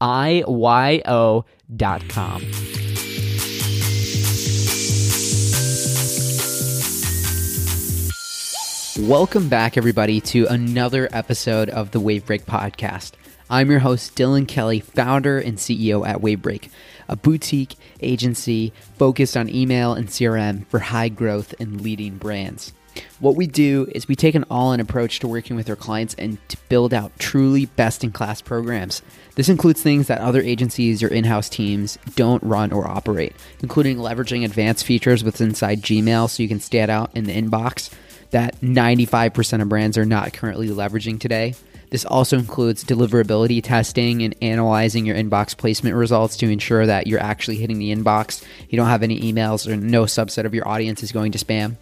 IYO dot com. Welcome back, everybody, to another episode of the Wavebreak podcast. I'm your host, Dylan Kelly, founder and CEO at Wavebreak, a boutique agency focused on email and CRM for high growth and leading brands. What we do is we take an all in approach to working with our clients and to build out truly best in class programs. This includes things that other agencies or in house teams don't run or operate, including leveraging advanced features with inside Gmail so you can stand out in the inbox that 95% of brands are not currently leveraging today. This also includes deliverability testing and analyzing your inbox placement results to ensure that you're actually hitting the inbox. You don't have any emails or no subset of your audience is going to spam.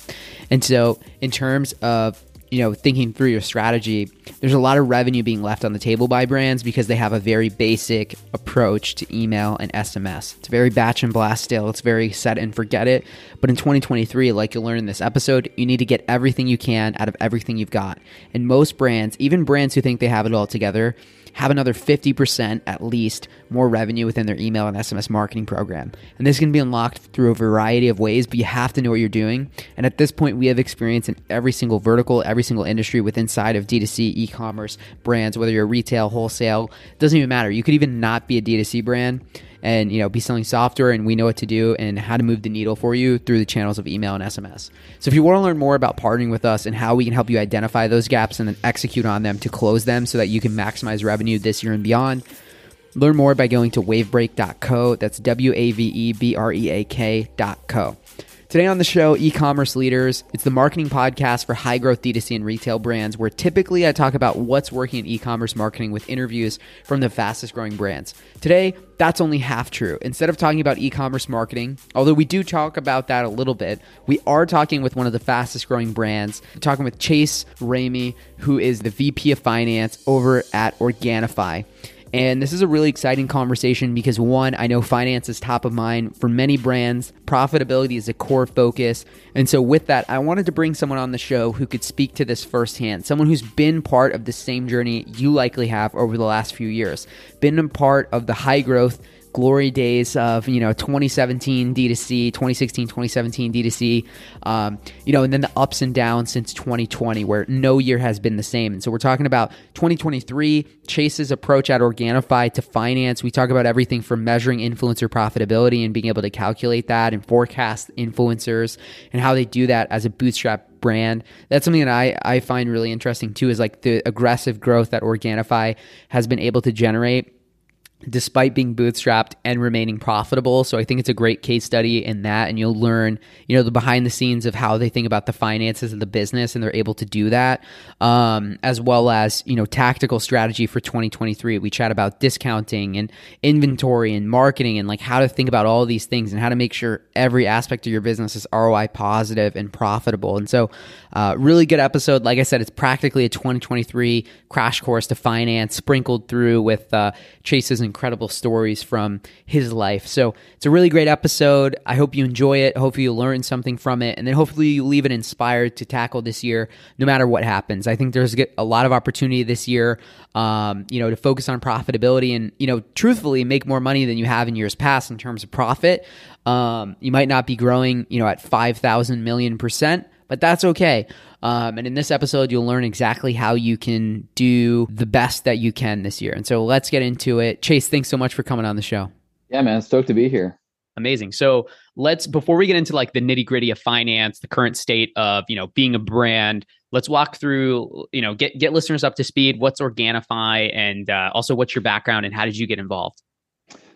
And so, in terms of you know, thinking through your strategy, there's a lot of revenue being left on the table by brands because they have a very basic approach to email and SMS. It's very batch and blast still. It's very set and forget it. But in 2023, like you'll learn in this episode, you need to get everything you can out of everything you've got. And most brands, even brands who think they have it all together, have another 50% at least more revenue within their email and SMS marketing program. And this can be unlocked through a variety of ways, but you have to know what you're doing. And at this point, we have experience in every single vertical, every single industry within inside of D2C e-commerce brands, whether you're retail, wholesale, doesn't even matter. You could even not be a D2C brand and you know be selling software and we know what to do and how to move the needle for you through the channels of email and SMS. So if you want to learn more about partnering with us and how we can help you identify those gaps and then execute on them to close them so that you can maximize revenue this year and beyond, learn more by going to wavebreak.co. That's W A V E B R E A K.co. Today on the show, e commerce leaders. It's the marketing podcast for high growth D2C and retail brands, where typically I talk about what's working in e commerce marketing with interviews from the fastest growing brands. Today, that's only half true. Instead of talking about e commerce marketing, although we do talk about that a little bit, we are talking with one of the fastest growing brands, talking with Chase Ramey, who is the VP of Finance over at Organifi. And this is a really exciting conversation because one, I know finance is top of mind for many brands. Profitability is a core focus. And so, with that, I wanted to bring someone on the show who could speak to this firsthand. Someone who's been part of the same journey you likely have over the last few years, been a part of the high growth glory days of you know 2017 D2C, 2016, 2017 D2C, um, you know, and then the ups and downs since 2020, where no year has been the same. And so we're talking about 2023, Chase's approach at Organifi to finance. We talk about everything from measuring influencer profitability and being able to calculate that and forecast influencers and how they do that as a bootstrap brand. That's something that I, I find really interesting too, is like the aggressive growth that Organifi has been able to generate despite being bootstrapped and remaining profitable. So I think it's a great case study in that and you'll learn, you know, the behind the scenes of how they think about the finances of the business and they're able to do that. Um, as well as, you know, tactical strategy for 2023. We chat about discounting and inventory and marketing and like how to think about all these things and how to make sure every aspect of your business is ROI positive and profitable. And so, uh, really good episode. Like I said, it's practically a 2023 crash course to finance sprinkled through with, uh, Chase's incredible stories from his life. So it's a really great episode. I hope you enjoy it. Hopefully you learn something from it. And then hopefully you leave it inspired to tackle this year, no matter what happens. I think there's a lot of opportunity this year, um, you know, to focus on profitability and, you know, truthfully make more money than you have in years past in terms of profit. Um, you might not be growing, you know, at 5,000 million percent, but that's okay. Um, and in this episode, you'll learn exactly how you can do the best that you can this year. And so let's get into it. Chase, thanks so much for coming on the show. Yeah, man. Stoked to be here. Amazing. So let's, before we get into like the nitty gritty of finance, the current state of, you know, being a brand, let's walk through, you know, get, get listeners up to speed. What's Organifi and uh, also what's your background and how did you get involved?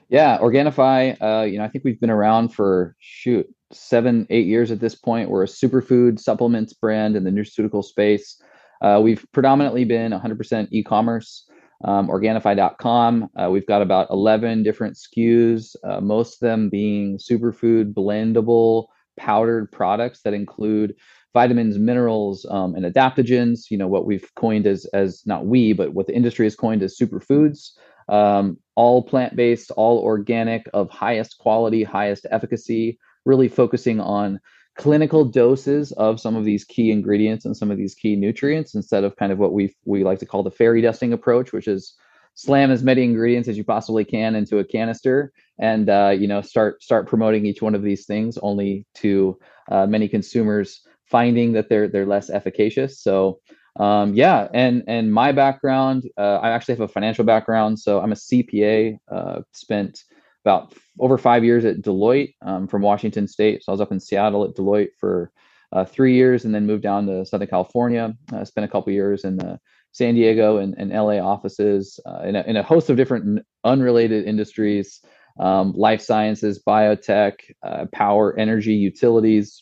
Yeah, Organifi, uh, you know, I think we've been around for shoot, seven, eight years at this point. We're a superfood supplements brand in the nutraceutical space. Uh, we've predominantly been 100% e-commerce, um, Organifi.com. Uh, we've got about 11 different SKUs, uh, most of them being superfood blendable powdered products that include vitamins, minerals, um, and adaptogens. You know what we've coined as as not we, but what the industry has coined as superfoods. Um, all plant based, all organic, of highest quality, highest efficacy really focusing on clinical doses of some of these key ingredients and some of these key nutrients instead of kind of what we we like to call the fairy dusting approach, which is slam as many ingredients as you possibly can into a canister and uh, you know start start promoting each one of these things only to uh, many consumers finding that they're they're less efficacious. So um, yeah and and my background uh, i actually have a financial background so i'm a cpa uh, spent about over five years at Deloitte um, from Washington State. So I was up in Seattle at Deloitte for uh, three years and then moved down to Southern California. I spent a couple years in the San Diego and, and LA offices uh, in, a, in, a, host of different unrelated industries, um, life sciences, biotech, uh, power, energy, utilities,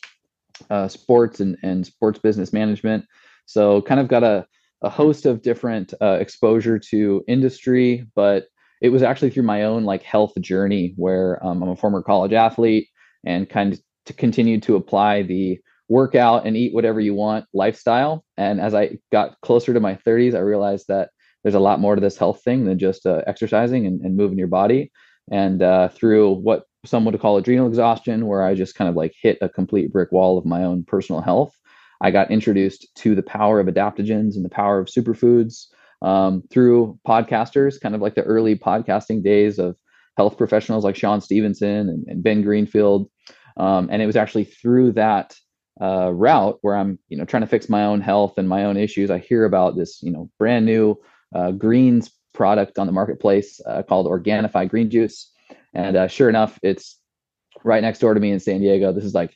uh, sports, and, and sports business management. So kind of got a, a host of different uh, exposure to industry, but it was actually through my own like health journey where um, I'm a former college athlete and kind of to continue to apply the workout and eat whatever you want lifestyle. And as I got closer to my 30s, I realized that there's a lot more to this health thing than just uh, exercising and, and, moving your body. And uh, through what some would call adrenal exhaustion, where I just kind of like hit a complete brick wall of my own personal health, I got introduced to the power of adaptogens and the power of superfoods um, through podcasters, kind of like the early podcasting days of health professionals like Shawn Stevenson and, and Ben Greenfield. Um, and it was actually through that uh, route where I'm, you know, trying to fix my own health and my own issues. I hear about this, you know, brand new uh, greens product on the marketplace uh, called Organifi Green Juice. And uh, sure enough, it's right next door to me in San Diego. This is like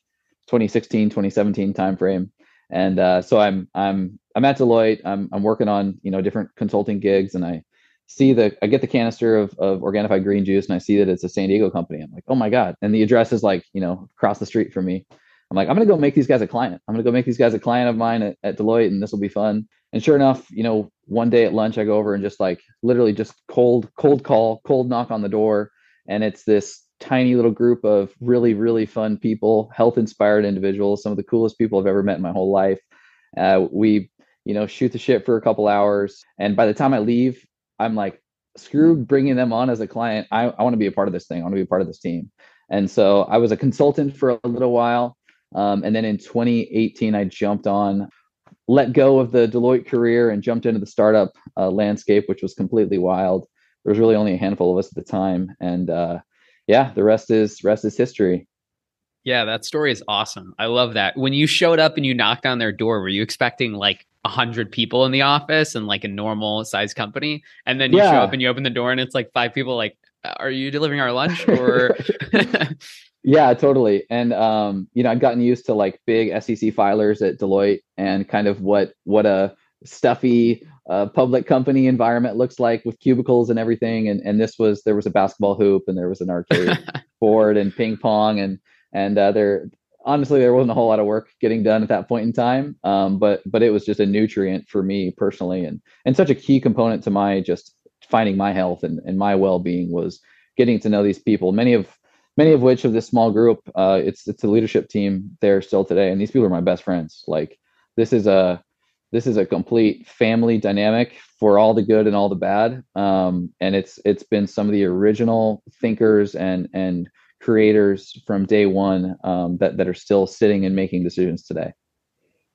2016, 2017 timeframe and uh, so I'm I'm I'm at Deloitte. I'm I'm working on you know different consulting gigs, and I see the I get the canister of of Organifi green juice, and I see that it's a San Diego company. I'm like, oh my god! And the address is like you know across the street from me. I'm like, I'm gonna go make these guys a client. I'm gonna go make these guys a client of mine at, at Deloitte, and this will be fun. And sure enough, you know, one day at lunch, I go over and just like literally just cold cold call, cold knock on the door, and it's this tiny little group of really really fun people health inspired individuals some of the coolest people i've ever met in my whole life. Uh, we you know shoot the shit for a couple hours and by the time i leave i'm like screw bringing them on as a client. I, I want to be a part of this thing. I want to be a part of this team. And so i was a consultant for a little while um, and then in 2018 i jumped on let go of the deloitte career and jumped into the startup uh, landscape which was completely wild. There was really only a handful of us at the time and uh, yeah, the rest is rest is history. Yeah, that story is awesome. I love that. When you showed up and you knocked on their door, were you expecting like a hundred people in the office and like a normal size company? And then you yeah. show up and you open the door and it's like five people. Like, are you delivering our lunch or? yeah, totally. And um, you know, I've gotten used to like big SEC filers at Deloitte and kind of what what a stuffy uh, public company environment looks like with cubicles and everything. And and this was there was a basketball hoop and there was an arcade board and ping pong and and uh, there honestly there wasn't a whole lot of work getting done at that point in time. Um, but but it was just a nutrient for me personally and and such a key component to my just finding my health and, and my well being was getting to know these people. Many of many of which of this small group, uh, it's it's a leadership team there still today, and these people are my best friends. Like this is a this is a complete family dynamic for all the good and all the bad, um, and it's it's been some of the original thinkers and and creators from day one um, that that are still sitting and making decisions today.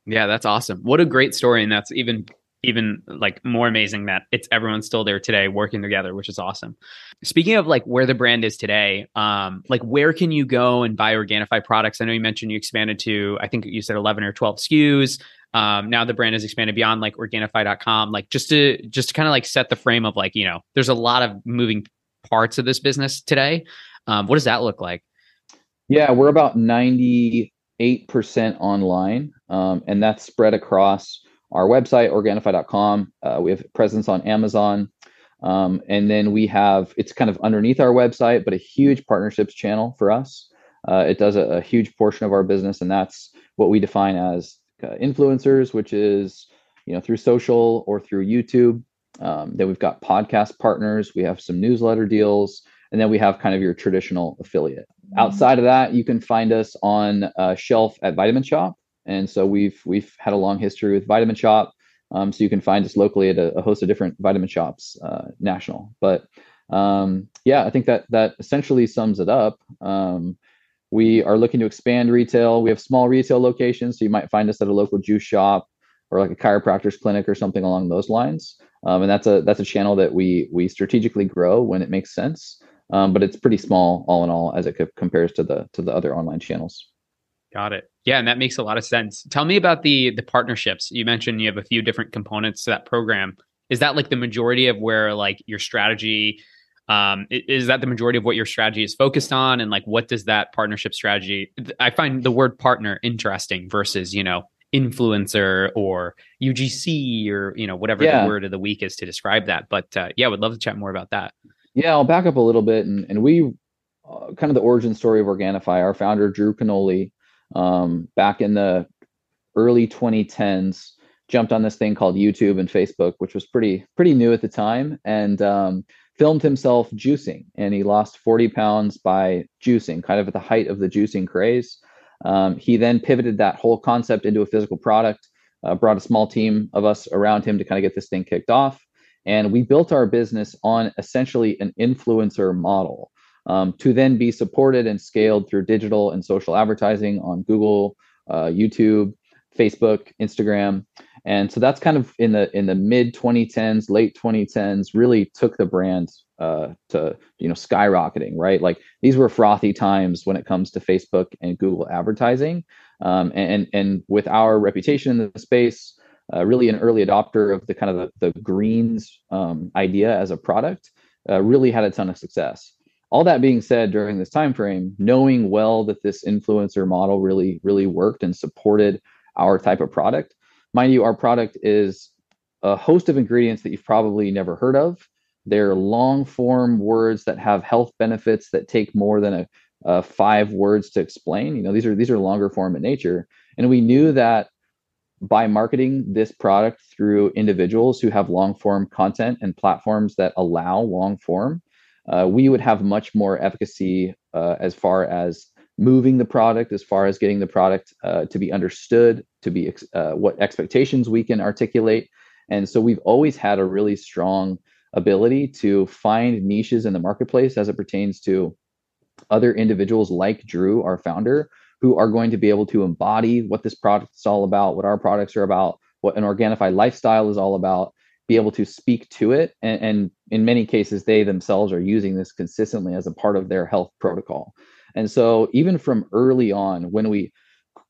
Yeah, that's awesome. What a great story, and that's even even like more amazing that it's everyone's still there today working together which is awesome. Speaking of like where the brand is today um like where can you go and buy organifi products? I know you mentioned you expanded to i think you said 11 or 12 skus um now the brand has expanded beyond like organifi.com like just to just to kind of like set the frame of like you know there's a lot of moving parts of this business today um what does that look like yeah we're about 98% online um and that's spread across our website, Organifi.com. Uh, we have presence on Amazon. Um, and then we have, it's kind of underneath our website, but a huge partnerships channel for us. Uh, it does a, a, huge portion of our business, and that's what we define as uh, influencers, which is you know through social or through YouTube. Um, then we've got podcast partners. We have some newsletter deals, and then we have kind of your traditional affiliate. Mm-hmm. Outside of that, you can find us on uh, shelf at Vitamin Shoppe, and so we've we've had a long history with Vitamin Shoppe. Um, so you can find us locally at a, a host of different vitamin shops, uh, national. But um, yeah, I think that that essentially sums it up. Um, we are looking to expand retail. We have small retail locations, so you might find us at a local juice shop or like a chiropractor's clinic or something along those lines. Um, and that's a that's a channel that we we strategically grow when it makes sense. Um, but it's pretty small all in all as it compares to the to the other online channels. Got it. Yeah, and that makes a lot of sense. Tell me about the the partnerships. You mentioned you have a few different components to that program. Is that like the majority of where like your strategy um, is that the majority of what your strategy is focused on? And like what does that partnership strategy i find the word partner interesting versus you know influencer or ugc or you know whatever yeah. the word of the week is to describe that. But uh, yeah would love to chat more about that. Yeah i'll back up a little bit. And, and we uh, kind of the origin story of organifi our founder drew Canole, um, back in the early 2010s jumped on this thing called youtube and facebook which was pretty pretty new at the time. And um, filmed himself juicing and he lost 40 pounds by juicing kind of at the height of the juicing craze um, he then pivoted that whole concept into a physical product uh, brought a small team of us around him to kind of get this thing kicked off and we built our business on essentially an influencer model um, to then be supported and scaled through digital and social advertising on Google, uh, YouTube, Facebook, Instagram. And so that's kind of in the in the mid 2010s, late 2010s, really took the brand uh, to you know skyrocketing, right? Like these were frothy times when it comes to Facebook and Google advertising, um, and and with our reputation in the space, uh, really an early adopter of the kind of the, the greens um, idea as a product, uh, really had a ton of success all that being said during this time frame knowing well that this influencer model really really worked and supported our type of product mind you our product is a host of ingredients that you've probably never heard of. They're long form words that have health benefits that take more than a, a five words to explain. You know these are these are longer form in nature. And we knew that by marketing this product through individuals who have long form content and platforms that allow long form uh, we would have much more efficacy uh, as far as moving the product, as far as getting the product uh, to be understood, to be ex- uh, what expectations we can articulate. And so we've always had a really strong ability to find niches in the marketplace as it pertains to other individuals like Drew, our founder, who are going to be able to embody what this product is all about, what our products are about, what an Organifi lifestyle is all about, be able to speak to it and, and, in many cases they themselves are using this consistently as a part of their health protocol and so even from early on when we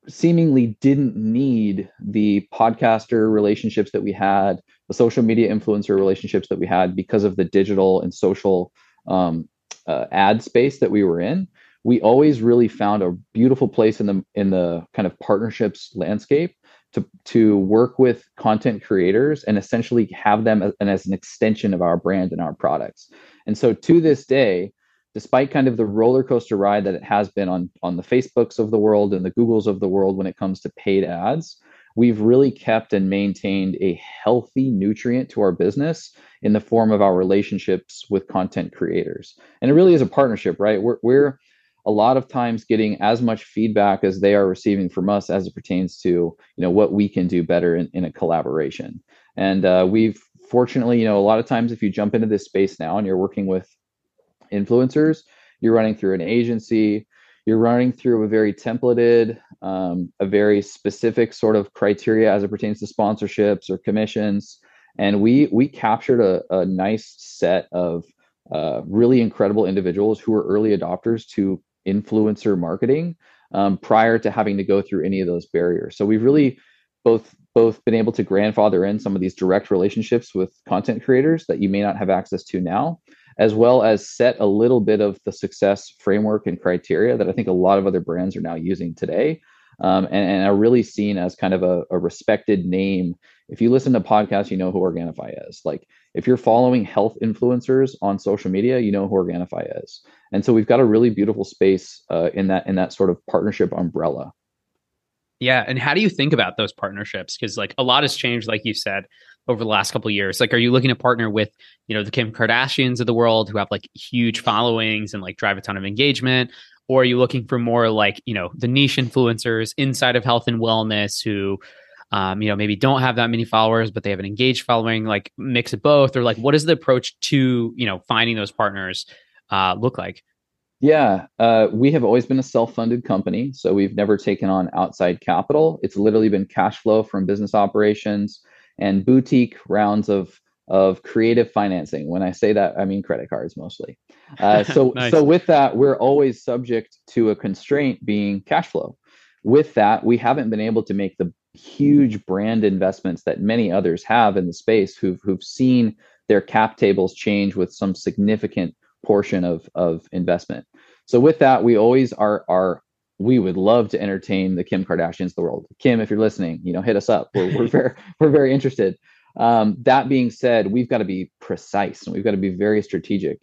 seemingly didn't need the podcaster relationships that we had the social media influencer relationships that we had because of the digital and social um, uh, ad space that we were in we always really found a beautiful place in the in the kind of partnerships landscape to to work with content creators and essentially have them as, and as an extension of our brand and our products. And so to this day, despite kind of the roller coaster ride that it has been on on the Facebooks of the world and the Googles of the world when it comes to paid ads, we've really kept and maintained a healthy nutrient to our business in the form of our relationships with content creators. And it really is a partnership, right? We're we're a lot of times getting as much feedback as they are receiving from us as it pertains to you know what we can do better in, in a collaboration and uh, we've fortunately you know a lot of times if you jump into this space now and you're working with influencers. You're running through an agency. You're running through a very templated um, a very specific sort of criteria as it pertains to sponsorships or commissions. And we we captured a, a nice set of uh, really incredible individuals who were early adopters to influencer marketing um, prior to having to go through any of those barriers. So we've really both both been able to grandfather in some of these direct relationships with content creators that you may not have access to now, as well as set a little bit of the success framework and criteria that I think a lot of other brands are now using today. Um, and, and, are really seen as kind of a, a respected name. If you listen to podcasts, you know who Organifi is. Like if you're following health influencers on social media, you know who Organifi is. And so we've got a really beautiful space uh, in that in that sort of partnership umbrella. Yeah, and how do you think about those partnerships? Because like a lot has changed, like you said, over the last couple years. Like, are you looking to partner with you know the Kim Kardashians of the world who have like huge followings and like drive a ton of engagement, or are you looking for more like you know the niche influencers inside of health and wellness who um, you know, maybe don't have that many followers, but they have an engaged following, like mix of both, or like what is the approach to, you know, finding those partners uh, look like? Yeah, uh, we have always been a self-funded company, so we've never taken on outside capital. It's literally been cash flow from business operations and boutique rounds of of creative financing. When I say that, I mean credit cards mostly. Uh, so nice. so with that, we're always subject to a constraint being cash flow. With that, we haven't been able to make the huge brand investments that many others have in the space who've who've seen their cap tables change with some significant portion of of investment. So with that, we always are are we would love to entertain the Kim Kardashians of the world. Kim, if you're listening, you know, hit us up. We're, we're very we're very interested. Um, that being said, we've got to be precise and we've got to be very strategic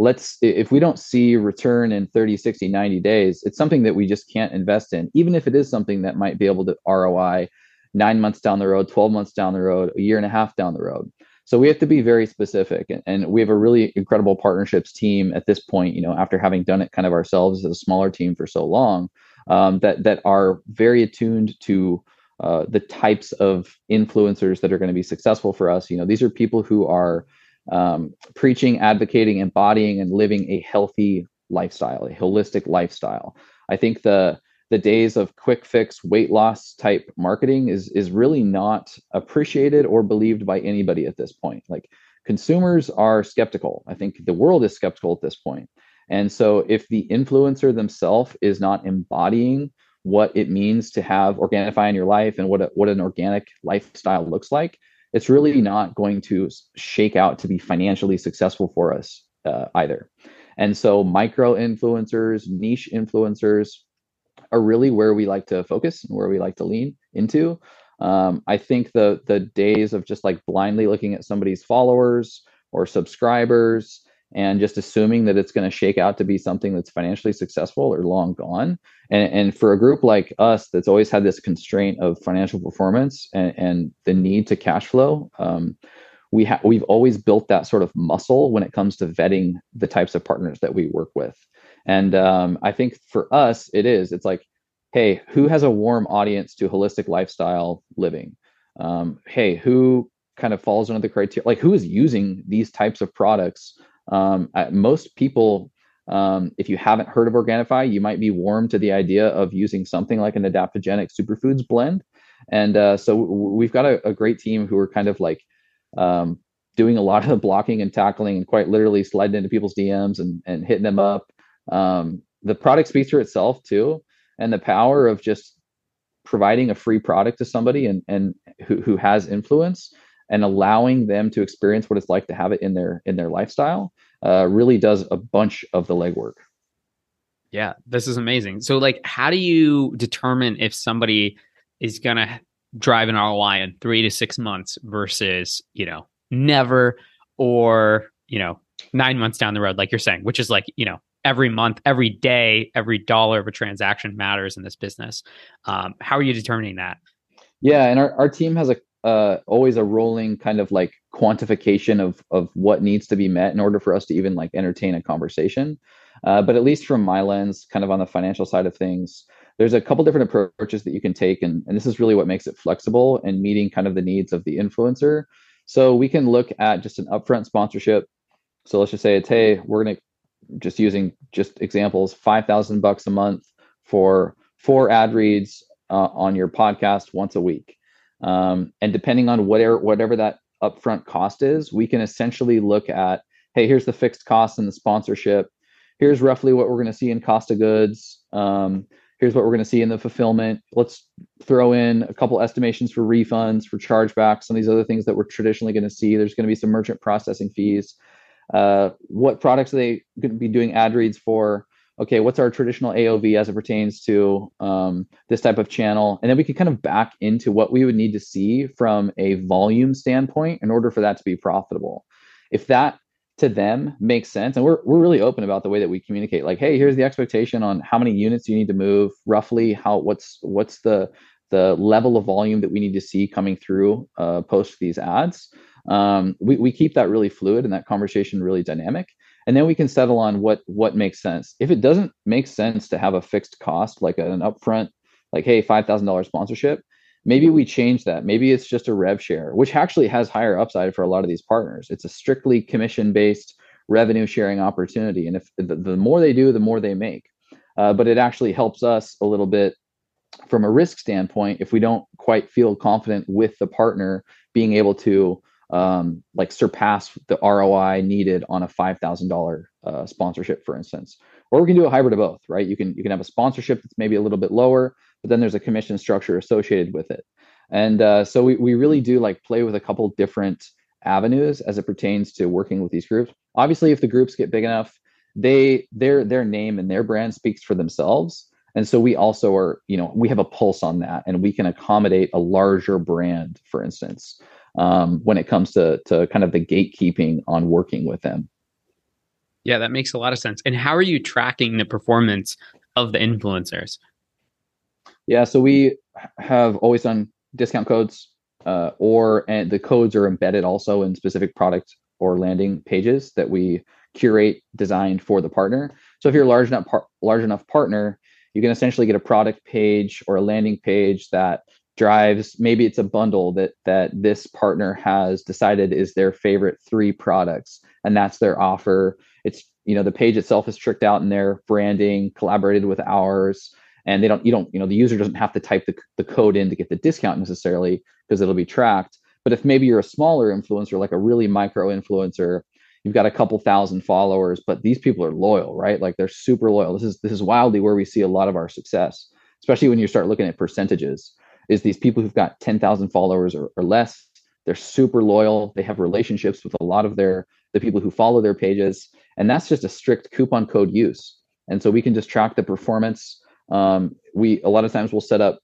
let's if we don't see return in 30 60 90 days it's something that we just can't invest in even if it is something that might be able to roi nine months down the road 12 months down the road a year and a half down the road so we have to be very specific and, we have a really incredible partnerships team at this point you know after having done it kind of ourselves as a smaller team for so long um, that that are very attuned to uh, the types of influencers that are going to be successful for us you know these are people who are um, preaching, advocating, embodying, and living a healthy lifestyle, a holistic lifestyle. I think the the days of quick fix weight loss type marketing is is really not appreciated or believed by anybody at this point. Like consumers are skeptical. I think the world is skeptical at this point. And so if the influencer themselves is not embodying what it means to have Organifi in your life and what a, what an organic lifestyle looks like, it's really not going to shake out to be financially successful for us uh, either. And so, micro influencers, niche influencers are really where we like to focus and where we like to lean into. Um, I think the the days of just like blindly looking at somebody's followers or subscribers and just assuming that it's going to shake out to be something that's financially successful or long gone. And, and for a group like us that's always had this constraint of financial performance and, and the need to cash flow, um, we have we've always built that sort of muscle when it comes to vetting the types of partners that we work with. And um, I think for us, it is it's like, hey, who has a warm audience to holistic lifestyle living? Um, hey, who kind of falls under the criteria? Like, who is using these types of products? Um, most people, um, if you haven't heard of Organifi, you might be warm to the idea of using something like an adaptogenic superfoods blend. And uh, so we've got a, a, great team who are kind of like um, doing a lot of the blocking and tackling and quite literally sliding into people's DMs and, and hitting them up. Um, the product speaks for itself too. And the power of just providing a free product to somebody and, and who, who has influence and allowing them to experience what it's like to have it in their in their lifestyle uh, really does a bunch of the legwork. Yeah, this is amazing. So, like, how do you determine if somebody is gonna drive an ROI in three to six months versus, you know, never or, you know, nine months down the road, like you're saying, which is like, you know, every month, every day, every dollar of a transaction matters in this business. Um, how are you determining that? Yeah, and our, our team has a uh, always a rolling kind of like quantification of of what needs to be met in order for us to even like entertain a conversation. Uh, but at least from my lens, kind of on the financial side of things, there's a couple different approaches that you can take, and, and this is really what makes it flexible and meeting kind of the needs of the influencer. So we can look at just an upfront sponsorship. So let's just say it's hey, we're gonna just using just examples, five thousand bucks a month for four ad reads uh, on your podcast once a week. Um, and depending on whatever whatever that upfront cost is, we can essentially look at, hey, here's the fixed cost and the sponsorship. Here's roughly what we're going to see in cost of goods. Um, here's what we're going to see in the fulfillment. Let's throw in a couple estimations for refunds, for chargebacks, some of these other things that we're traditionally going to see. There's going to be some merchant processing fees. Uh, what products are they going to be doing ad reads for? okay, what's our traditional AOV as it pertains to um, this type of channel? And then we can kind of back into what we would need to see from a volume standpoint in order for that to be profitable. If that to them makes sense, and we're, we're really open about the way that we communicate, like, hey, here's the expectation on how many units you need to move, roughly how what's what's the the level of volume that we need to see coming through uh, post these ads. Um, we, we keep that really fluid and that conversation really dynamic and then we can settle on what what makes sense. If it doesn't make sense to have a fixed cost like an upfront like hey $5000 sponsorship maybe we change that. Maybe it's just a rev share which actually has higher upside for a lot of these partners. It's a strictly commission based revenue sharing opportunity and if the, the more they do the more they make. Uh, but it actually helps us a little bit from a risk standpoint if we don't quite feel confident with the partner being able to um, like surpass the ROI needed on a five thousand dollar uh, sponsorship, for instance. Or we can do a hybrid of both, right? You can you can have a sponsorship that's maybe a little bit lower, but then there's a commission structure associated with it. And uh, so we we really do like play with a couple different avenues as it pertains to working with these groups. Obviously, if the groups get big enough, they their their name and their brand speaks for themselves. And so we also are, you know, we have a pulse on that and we can accommodate a larger brand, for instance um, when it comes to to kind of the gatekeeping on working with them. Yeah, that makes a lot of sense. And how are you tracking the performance of the influencers? Yeah, so we have always done discount codes, uh, or and the codes are embedded also in specific product or landing pages that we curate designed for the partner. So if you're a large enough par- large enough partner, you can essentially get a product page or a landing page that drives maybe it's a bundle that that this partner has decided is their favorite three products and that's their offer. It's you know the page itself is tricked out in their branding collaborated with ours and they don't you don't you know the user doesn't have to type the, the code in to get the discount necessarily because it'll be tracked. But if maybe you're a smaller influencer like a really micro influencer you've got a couple thousand followers but these people are loyal right? Like they're super loyal. This is this is wildly where we see a lot of our success especially when you start looking at percentages is these people who've got 10,000 followers or, or less. They're super loyal. They have relationships with a lot of their the people who follow their pages, and that's just a strict coupon code use. And so we can just track the performance. Um, we a lot of times we'll set up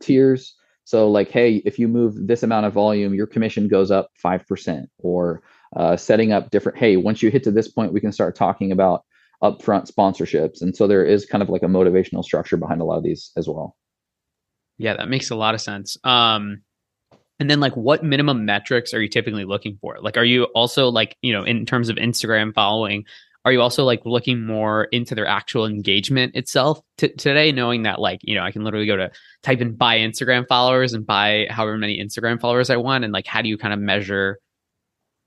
tiers. So like, hey, if you move this amount of volume, your commission goes up five percent, or uh, setting up different. Hey, once you hit to this point, we can start talking about upfront sponsorships. And so there is kind of like a motivational structure behind a lot of these as well. Yeah, that makes a lot of sense. Um, and then like what minimum metrics are you typically looking for? Like, are you also like, you know, in terms of Instagram following, are you also like looking more into their actual engagement itself t- today, knowing that like, you know, I can literally go to type in buy Instagram followers and buy however many Instagram followers I want. And like, how do you kind of measure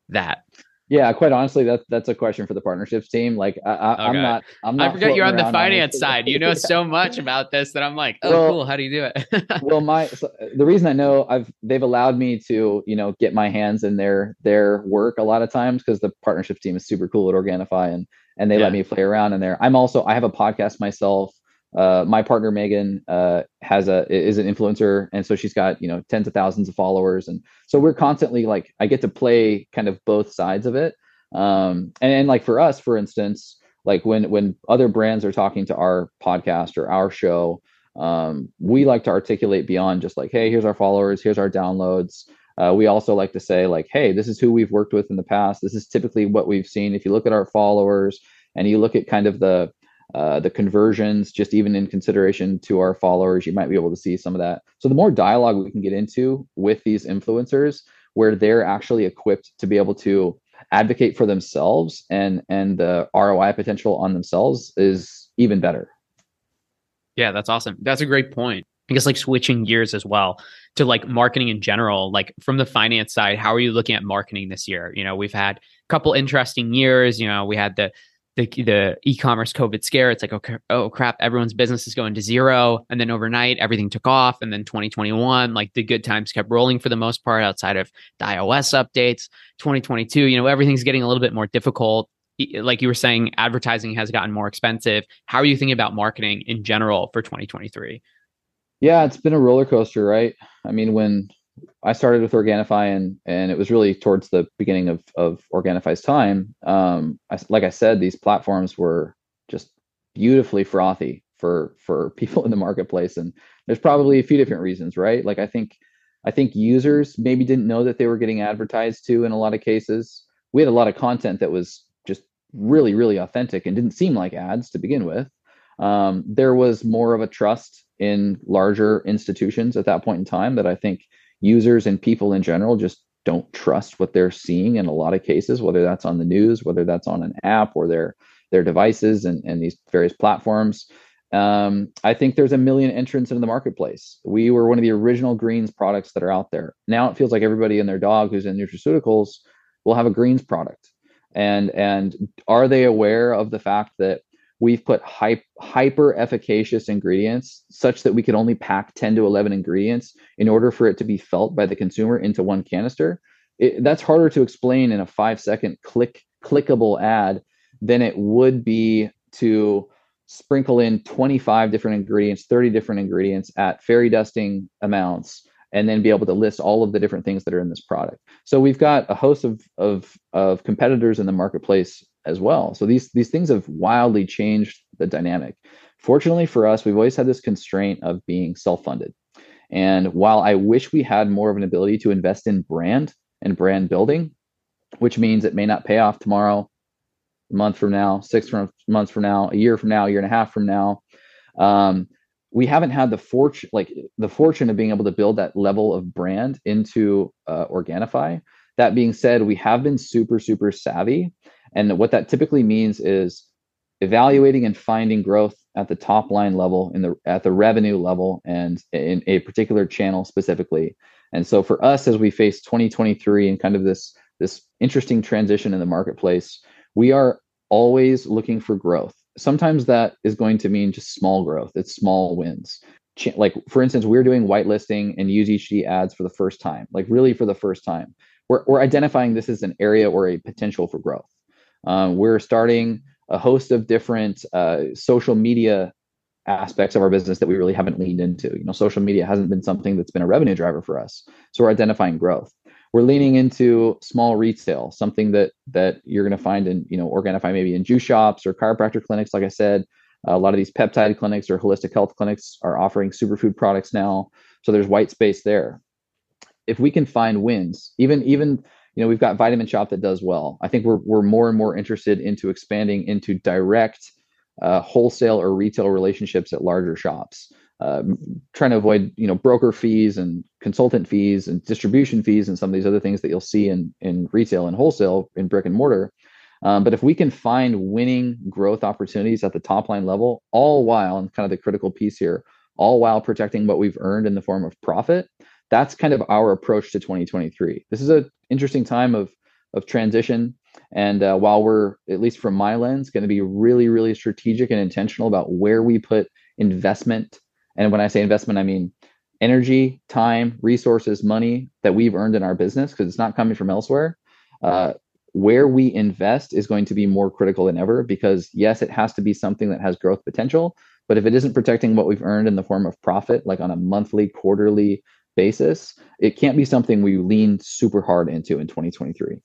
that? Yeah, quite honestly, that that's a question for the partnerships team. Like, I, am not. I'm not. I forget you're on the finance on side. You know so much about this that I'm like, oh, well, cool. How do you do it? well, my so the reason I know I've they've allowed me to you know get my hands in their their work a lot of times because the partnerships team is super cool at Organifi and and they yeah. let me play around in there. I'm also I have a podcast myself uh, my partner Megan uh, has a is an influencer, and so she's got you know tens of thousands of followers, and so we're constantly like I get to play kind of both sides of it. Um, and, and like for us, for instance, like when when other brands are talking to our podcast or our show, um, we like to articulate beyond just like, hey, here's our followers, here's our downloads. Uh, we also like to say like, hey, this is who we've worked with in the past. This is typically what we've seen. If you look at our followers and you look at kind of the uh, the conversions, just even in consideration to our followers, you might be able to see some of that. So the more dialogue we can get into with these influencers, where they're actually equipped to be able to advocate for themselves and and the ROI potential on themselves is even better. Yeah, that's awesome. That's a great point. I guess like switching gears as well to like marketing in general, like from the finance side, how are you looking at marketing this year? You know, we've had a couple interesting years. You know, we had the the the e-commerce COVID scare. It's like, okay, oh crap, everyone's business is going to zero, and then overnight everything took off, and then 2021, like the good times kept rolling for the most part, outside of the iOS updates. 2022, you know, everything's getting a little bit more difficult. Like you were saying, advertising has gotten more expensive. How are you thinking about marketing in general for 2023? Yeah, it's been a roller coaster, right? I mean, when I started with Organifi and and it was really towards the beginning of of Organifi's time. Um, I, like I said, these platforms were just beautifully frothy for for people in the marketplace, and there's probably a few different reasons, right? Like I think I think users maybe didn't know that they were getting advertised to in a lot of cases. We had a lot of content that was just really really authentic and didn't seem like ads to begin with. Um, there was more of a trust in larger institutions at that point in time that I think users and people in general just don't trust what they're seeing in a lot of cases, whether that's on the news, whether that's on an app or their their devices and, and these various platforms. Um, I think there's a million entrants into the marketplace. We were one of the original greens products that are out there. Now it feels like everybody and their dog who's in nutraceuticals will have a greens product. And and are they aware of the fact that we've put hyper efficacious ingredients such that we could only pack 10 to 11 ingredients in order for it to be felt by the consumer into one canister. It, that's harder to explain in a five second click clickable ad than it would be to sprinkle in 25 different ingredients 30 different ingredients at fairy dusting amounts and then be able to list all of the different things that are in this product. So we've got a host of of, of competitors in the marketplace as well. So these these things have wildly changed the dynamic. Fortunately for us, we've always had this constraint of being self-funded. And while I wish we had more of an ability to invest in brand and brand building, which means it may not pay off tomorrow, a month from now, six months from now, a year from now, a year and a half from now, um, we haven't had the fortune, like the fortune of being able to build that level of brand into uh, Organifi. That being said, we have been super, super savvy and what that typically means is evaluating and finding growth at the top line level in the at the revenue level and in a particular channel specifically. And so for us as we face 2023 and kind of this this interesting transition in the marketplace, we are always looking for growth. Sometimes that is going to mean just small growth. It's small wins. Like for instance, we're doing whitelisting and use HD ads for the first time, like really for the first time. We're, we're identifying this as an area or a potential for growth. Um, we're starting a host of different uh, social media aspects of our business that we really haven't leaned into. You know, social media hasn't been something that's been a revenue driver for us. So we're identifying growth. We're leaning into small retail, something that that you're going to find in you know Organifi maybe in juice shops or chiropractor clinics. Like I said, a lot of these peptide clinics or holistic health clinics are offering superfood products now. So there's white space there. If we can find wins, even even you know we've got vitamin shop that does well. I think we're, we're more and more interested into expanding into direct uh, wholesale or retail relationships at larger shops uh, trying to avoid you know broker fees and consultant fees and distribution fees and some of these other things that you'll see in in retail and wholesale in brick and mortar. Um, but if we can find winning growth opportunities at the top line level all while and kind of the critical piece here all while protecting what we've earned in the form of profit that's kind of our approach to 2023. This is an interesting time of of transition, and uh, while we're at least from my lens going to be really really strategic and intentional about where we put investment, and when I say investment, I mean energy, time, resources, money that we've earned in our business because it's not coming from elsewhere. Uh, where we invest is going to be more critical than ever because yes, it has to be something that has growth potential, but if it isn't protecting what we've earned in the form of profit, like on a monthly, quarterly, basis, it can't be something we lean super hard into in 2023.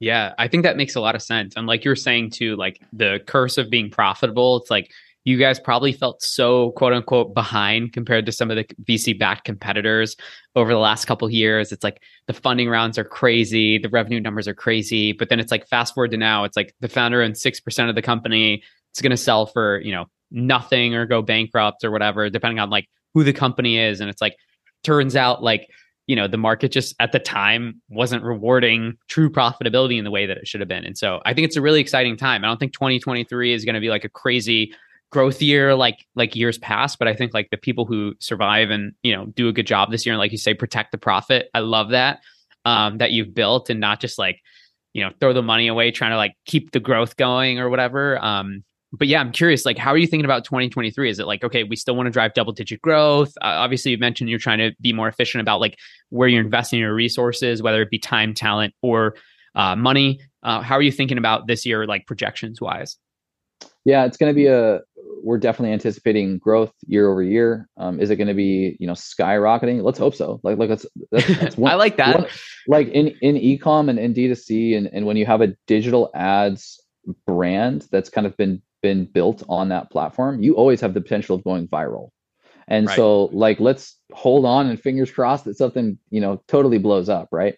Yeah, I think that makes a lot of sense. And like you're saying too, like the curse of being profitable, it's like you guys probably felt so quote unquote behind compared to some of the VC backed competitors over the last couple years. It's like the funding rounds are crazy, the revenue numbers are crazy, but then it's like fast forward to now, it's like the founder and 6% of the company it's going to sell for, you know, nothing or go bankrupt or whatever depending on like who the company is and it's like turns out like you know the market just at the time wasn't rewarding true profitability in the way that it should have been. And so i think it's a really exciting time. I don't think 2023 is going to be like a crazy growth year like like years past but i think like the people who survive and you know do a good job this year and like you say protect the profit. I love that um that you've built and not just like you know throw the money away trying to like keep the growth going or whatever. Um but yeah i'm curious like how are you thinking about 2023 is it like okay we still want to drive double digit growth uh, obviously you mentioned you're trying to be more efficient about like where you're investing your resources whether it be time talent or uh, money uh, how are you thinking about this year like projections wise yeah, it's going to be a. We're definitely anticipating growth year over year. Um, is it going to be you know skyrocketing? Let's hope so. Like like that's, that's, that's one, I like that. One, like in in ecom and in D2C and and when you have a digital ads brand that's kind of been been built on that platform, you always have the potential of going viral. And right. so like let's hold on and fingers crossed that something you know totally blows up, right?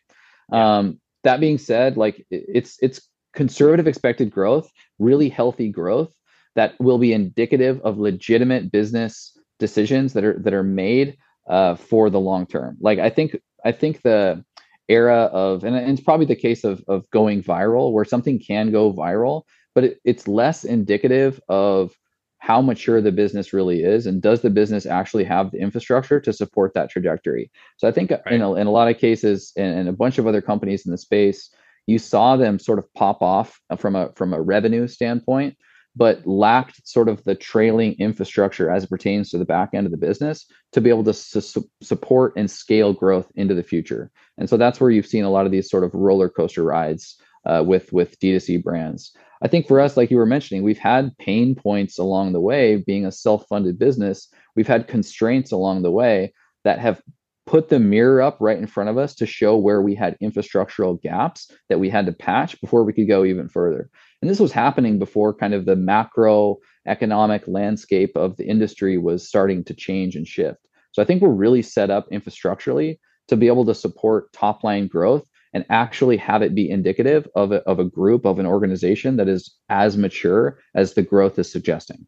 Yeah. Um, that being said, like it's it's conservative expected growth, really healthy growth that will be indicative of legitimate business decisions that are that are made uh, for the long term. Like I think I think the era of and it's probably the case of of going viral where something can go viral, but it, it's less indicative of how mature the business really is and does the business actually have the infrastructure to support that trajectory so i think right. in, a, in a lot of cases and, and a bunch of other companies in the space you saw them sort of pop off from a from a revenue standpoint but lacked sort of the trailing infrastructure as it pertains to the back end of the business to be able to su- support and scale growth into the future and so that's where you've seen a lot of these sort of roller coaster rides uh, with with d2c brands i think for us like you were mentioning we've had pain points along the way being a self-funded business we've had constraints along the way that have put the mirror up right in front of us to show where we had infrastructural gaps that we had to patch before we could go even further. And this was happening before kind of the macro economic landscape of the industry was starting to change and shift. So I think we're really set up infrastructurally to be able to support top line growth and actually have it be indicative of a, of a group of an organization that is as mature as the growth is suggesting.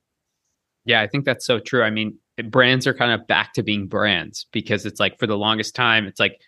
Yeah, I think that's so true. I mean, brands are kind of back to being brands because it's like for the longest time, it's like,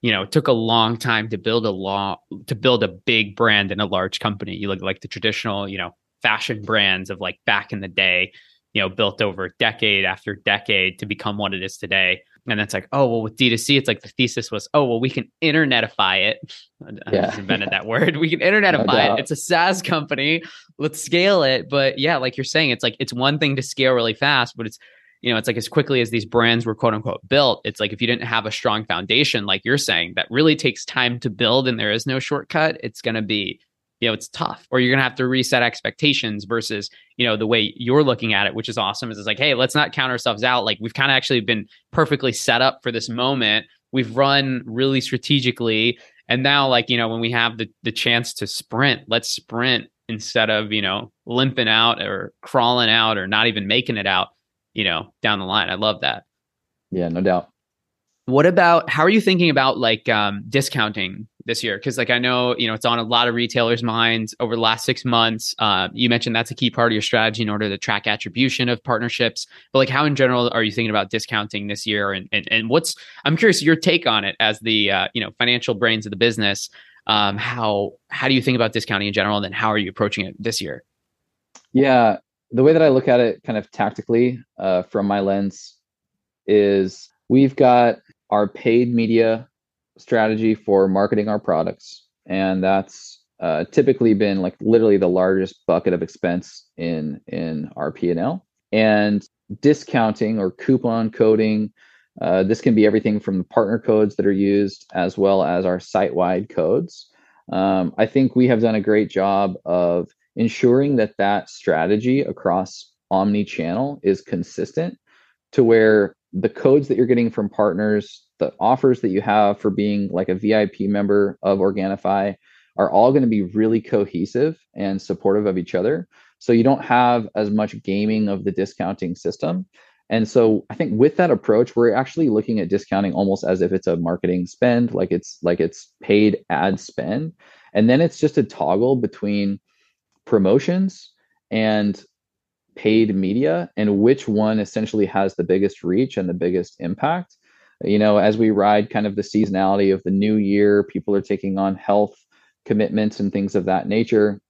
you know, it took a long time to build a law to build a big brand in a large company. You look like the traditional, you know, fashion brands of like back in the day, you know, built over decade after decade to become what it is today. And that's like, oh, well, with D2C, it's like the thesis was, oh, well, we can internetify it. I yeah. just invented that word. We can internetify no it. It's a SaaS company. Let's scale it. But yeah, like you're saying, it's like, it's one thing to scale really fast, but it's, you know, it's like as quickly as these brands were quote unquote built, it's like if you didn't have a strong foundation, like you're saying, that really takes time to build and there is no shortcut, it's going to be you know it's tough or you're going to have to reset expectations versus you know the way you're looking at it which is awesome is it's like hey let's not count ourselves out. Like we've kind of actually been perfectly set up for this moment. We've run really strategically and now like you know when we have the the chance to sprint let's sprint instead of you know limping out or crawling out or not even making it out you know down the line. I love that. Yeah no doubt. What about how are you thinking about like um, discounting this year? Because like I know you know it's on a lot of retailers' minds over the last six months. Uh, you mentioned that's a key part of your strategy in order to track attribution of partnerships. But like, how in general are you thinking about discounting this year? And and, and what's I'm curious your take on it as the uh, you know financial brains of the business. Um, how how do you think about discounting in general? And then how are you approaching it this year? Yeah, the way that I look at it, kind of tactically, uh, from my lens, is we've got our paid media strategy for marketing our products, and that's uh, typically been like literally the largest bucket of expense in in our P&L. And discounting or coupon coding, uh, this can be everything from the partner codes that are used as well as our site-wide codes. Um, I think we have done a great job of ensuring that that strategy across omni-channel is consistent to where the codes that you're getting from partners, the offers that you have for being like a VIP member of Organifi are all going to be really cohesive and supportive of each other. So you don't have as much gaming of the discounting system. And so I think with that approach, we're actually looking at discounting almost as if it's a marketing spend, like it's like it's paid ad spend. And then it's just a toggle between promotions and paid media and which one essentially has the biggest reach and the biggest impact. You know, as we ride kind of the seasonality of the new year, people are taking on health commitments and things of that nature.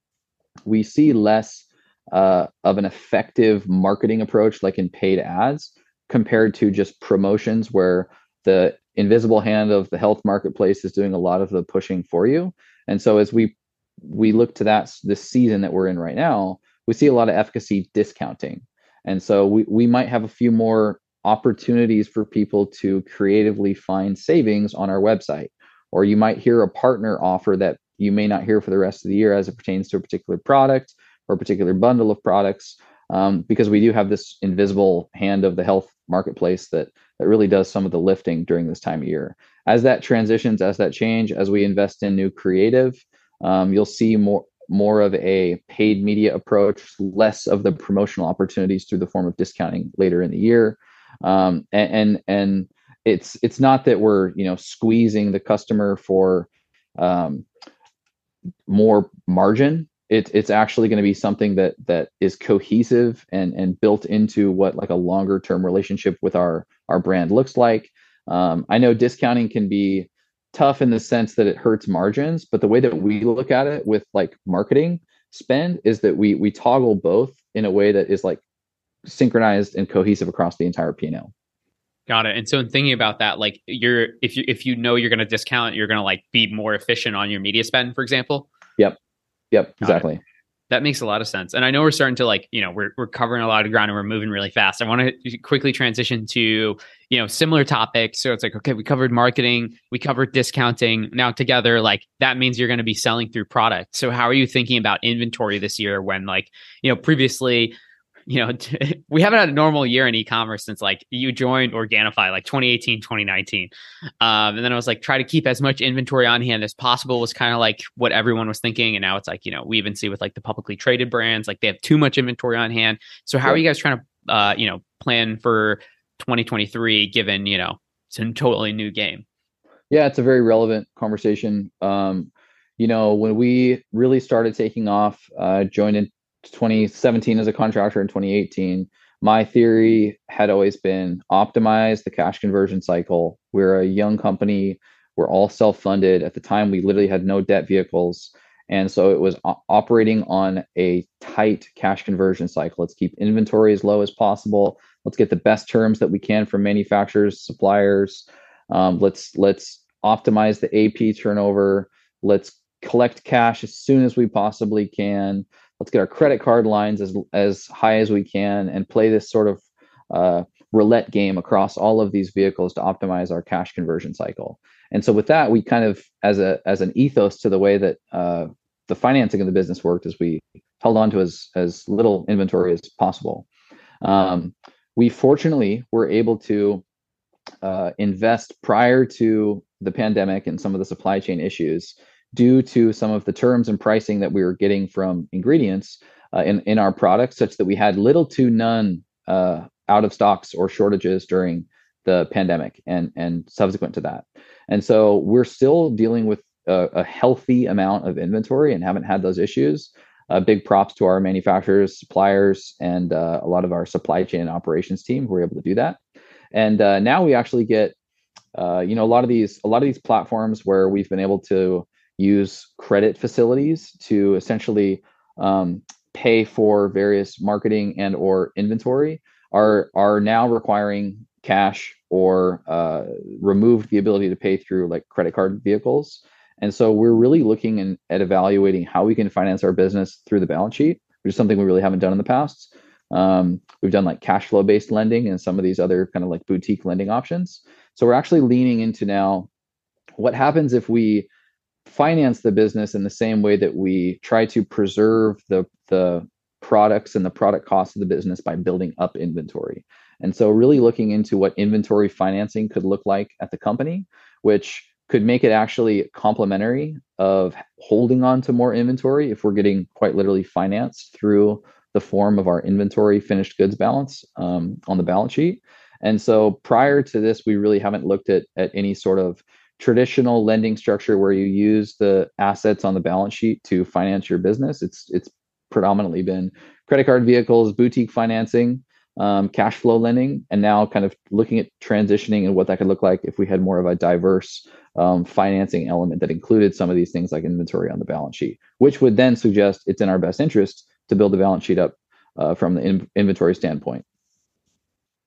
We see less uh, of an effective marketing approach, like in paid ads, compared to just promotions where the invisible hand of the health marketplace is doing a lot of the pushing for you. And so as we we look to that this season that we're in right now, we see a lot of efficacy discounting. And so we, we might have a few more opportunities for people to creatively find savings on our website. Or you might hear a partner offer that you may not hear for the rest of the year as it pertains to a particular product or a particular bundle of products, um, because we do have this invisible hand of the health marketplace that that really does some of the lifting during this time of year. As that transitions, as that change, as we invest in new creative, um, you'll see more more of a paid media approach, less of the promotional opportunities through the form of discounting later in the year. Um, and, and, and it's it's not that we're you know squeezing the customer for um, more margin. It, it's actually going to be something that that is cohesive and and built into what like a longer term relationship with our our brand looks like. Um, I know discounting can be tough in the sense that it hurts margins but the way that we look at it with like marketing spend is that we we toggle both in a way that is like synchronized and cohesive across the entire P&L. Got it. And so in thinking about that, like you're if you if you know you're going to discount, you're going to like be more efficient on your media spend, for example. Yep. Yep. Got exactly. It that makes a lot of sense. And I know we're starting to like, you know, we're we're covering a lot of ground and we're moving really fast. I want to quickly transition to, you know, similar topics. So it's like, okay, we covered marketing, we covered discounting. Now together, like that means you're going to be selling through product. So how are you thinking about inventory this year when like, you know, previously you know, we haven't had a normal year in e-commerce since like you joined Organifi, like 2018, 2019. Um, and then I was like, try to keep as much inventory on hand as possible was kind of like what everyone was thinking. And now it's like, you know, we even see with like the publicly traded brands, like they have too much inventory on hand. So how yeah. are you guys trying to, uh, you know, plan for 2023, given, you know, it's a totally new game? Yeah, it's a very relevant conversation. Um, you know, when we really started taking off, uh, joined in 2017 as a contractor in 2018 my theory had always been optimize the cash conversion cycle. We're a young company. We're all self-funded. At the time we literally had no debt vehicles. And so it was operating on a tight cash conversion cycle. Let's keep inventory as low as possible. Let's get the best terms that we can from manufacturers suppliers. Um, let's let's optimize the ap turnover. Let's collect cash as soon as we possibly can let's get our credit card lines as as high as we can and play this sort of uh, roulette game across all of these vehicles to optimize our cash conversion cycle. And so with that, we kind of as a as an ethos to the way that uh, the financing of the business worked, is we held on to as as little inventory as possible. Um, we fortunately were able to uh, invest prior to the pandemic and some of the supply chain issues due to some of the terms and pricing that we were getting from ingredients uh, in, in our products, such that we had little to none uh, out of stocks or shortages during the pandemic and, and subsequent to that. And so we're still dealing with a, a healthy amount of inventory and haven't had those issues. Uh, big props to our manufacturers, suppliers, and uh, a lot of our supply chain and operations team who were able to do that. And uh, now we actually get, uh, you know, a lot of these a lot of these platforms where we've been able to use credit facilities to essentially um, pay for various marketing and or inventory are are now requiring cash or uh, removed the ability to pay through like credit card vehicles. And so we're really looking in, at evaluating how we can finance our business through the balance sheet, which is something we really haven't done in the past. Um, we've done like cash flow based lending and some of these other kind of like boutique lending options. So we're actually leaning into now what happens if we finance the business in the same way that we try to preserve the the products and the product cost of the business by building up inventory. And so really looking into what inventory financing could look like at the company, which could make it actually complementary of holding on to more inventory if we're getting quite literally financed through the form of our inventory finished goods balance um, on the balance sheet. And so prior to this, we really haven't looked at, at any sort of traditional lending structure where you use the assets on the balance sheet to finance your business. It's it's predominantly been credit card vehicles, boutique financing, um, cash flow lending, and now kind of looking at transitioning and what that could look like if we had more of a diverse um, financing element that included some of these things like inventory on the balance sheet, which would then suggest it's in our best interest to build the balance sheet up uh, from the in- inventory standpoint.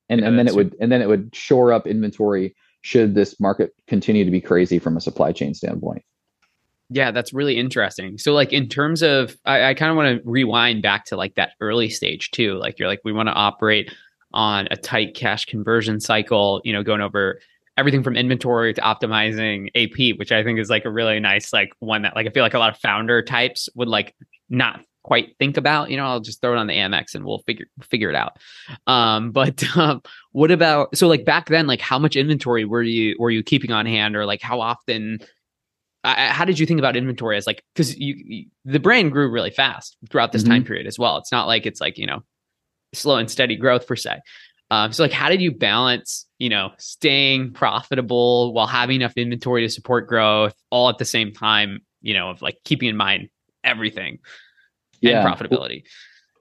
And, yeah, and then it would and then it would shore up inventory should this market continue to be crazy from a supply chain standpoint. Yeah, that's really interesting. So, like, in terms of, I, I kind of want to rewind back to like that early stage too. Like, you're like, we want to operate on a tight cash conversion cycle, you know, going over everything from inventory to optimizing AP, which I think is like a really nice, like, one that, like, I feel like a lot of founder types would like not quite think about you know i'll just throw it on the amex and we'll figure figure it out. Um but um what about so like back then like how much inventory were you were you keeping on hand or like how often I, how did you think about inventory as like because you, you, the brand grew really fast throughout this mm-hmm. time period as well. It's not like it's like you know slow and steady growth per se. Um, so like how did you balance you know staying profitable while having enough inventory to support growth all at the same time you know of like keeping in mind everything yeah. and profitability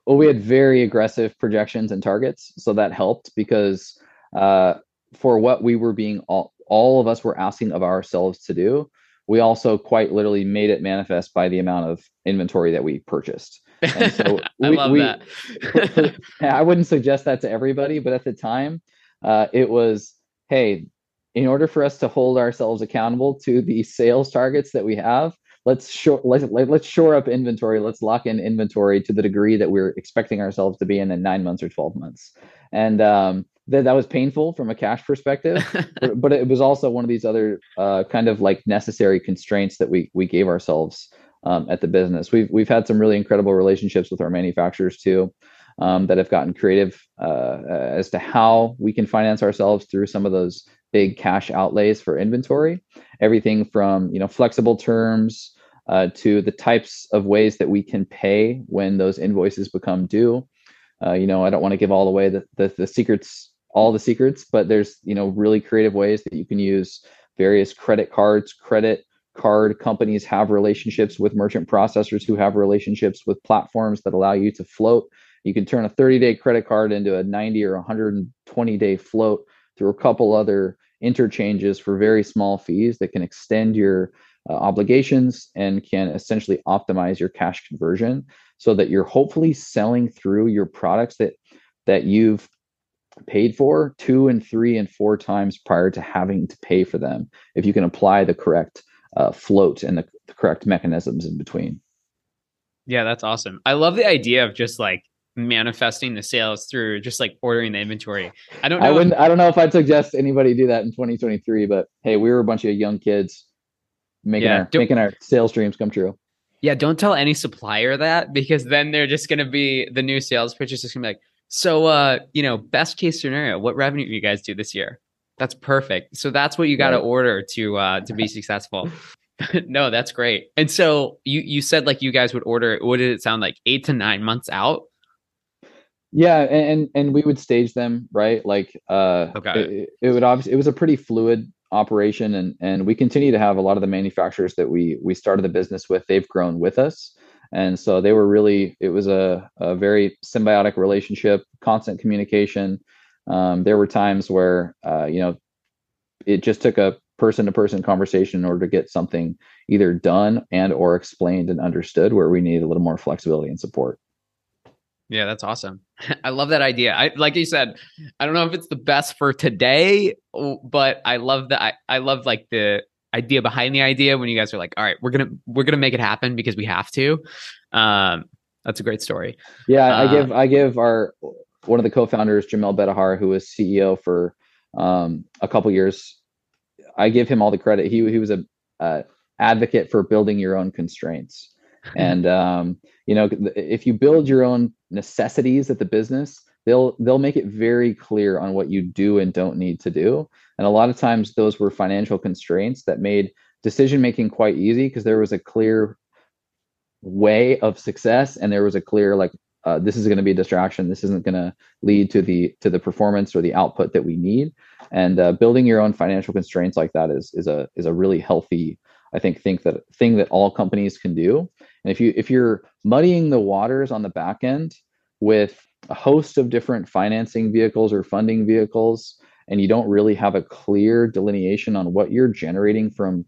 well we had very aggressive projections and targets so that helped because uh, for what we were being all, all of us were asking of ourselves to do we also quite literally made it manifest by the amount of inventory that we purchased. And so I we, love we, that. I wouldn't suggest that to everybody, but at the time, uh, it was, hey, in order for us to hold ourselves accountable to the sales targets that we have, let's shore let's, let's shore up inventory. Let's lock in inventory to the degree that we're expecting ourselves to be in in nine months or twelve months. And um, that that was painful from a cash perspective, but, but, it was also one of these other uh, kind of like necessary constraints that we we gave ourselves um, at the business. We've we've had some really incredible relationships with our manufacturers too, um, that have gotten creative uh, as to how we can finance ourselves through some of those big cash outlays for inventory. Everything from you know flexible terms uh, to the types of ways that we can pay when those invoices become due. Uh, you know, I don't want to give all away the, the, the secrets all the secrets, but there's you know really creative ways that you can use various credit cards, credit card companies have relationships with merchant processors who have relationships with platforms that allow you to float. You can turn a 30 day credit card into a 90 or 120 day float through a couple other interchanges for very small fees that can extend your uh, obligations and can essentially optimize your cash conversion so that you're hopefully selling through your products that that you've paid for two and three and four times prior to having to pay for them if you can apply the correct uh, float and the, the correct mechanisms in between yeah that's awesome i love the idea of just like manifesting the sales through just like ordering the inventory. I don't know. I wouldn't I don't know if I'd suggest anybody do that in 2023, but hey, we were a bunch of young kids making yeah, our making our sales dreams come true. Yeah, don't tell any supplier that because then they're just gonna be the new sales pitch is just gonna be like, so, uh, you know, best case scenario, what revenue you guys do this year? That's perfect. So that's what you got to right. order to uh, to be successful. no, that's great. And so you you said like you guys would order. What did it sound like? Eight to nine months out. Yeah, and and we would stage them right. Like, uh, okay, it, it would obviously it was a pretty fluid operation, and and we continue to have a lot of the manufacturers that we we started the business with. They've grown with us and so they were really it was a, a very symbiotic relationship constant communication um, there were times where uh, you know it just took a person to person conversation in order to get something either done and or explained and understood where we needed a little more flexibility and support yeah that's awesome. I love that idea. I like you said i don't know if it's the best for today but i love that I, I love like the idea behind the idea when you guys are like all right we're gonna we're gonna make it happen because we have to. Um that's a great story. Yeah uh, i give i give our one of the co-founders jamel bedahar who was ceo for um a couple years i give him all the credit. He, he was a, a advocate for building your own constraints. And um you know if you build your own necessities at the business they'll they'll make it very clear on what you do and don't need to do and a lot of times those were financial constraints that made decision making quite easy because there was a clear way of success and there was a clear like uh, this is going to be a distraction. This isn't going to lead to the to the performance or the output that we need. And uh, building your own financial constraints like that is is a is a really healthy, I think, think that thing that all companies can do. And if you if you're muddying the waters on the back end with a host of different financing vehicles or funding vehicles, and you don't really have a clear delineation on what you're generating from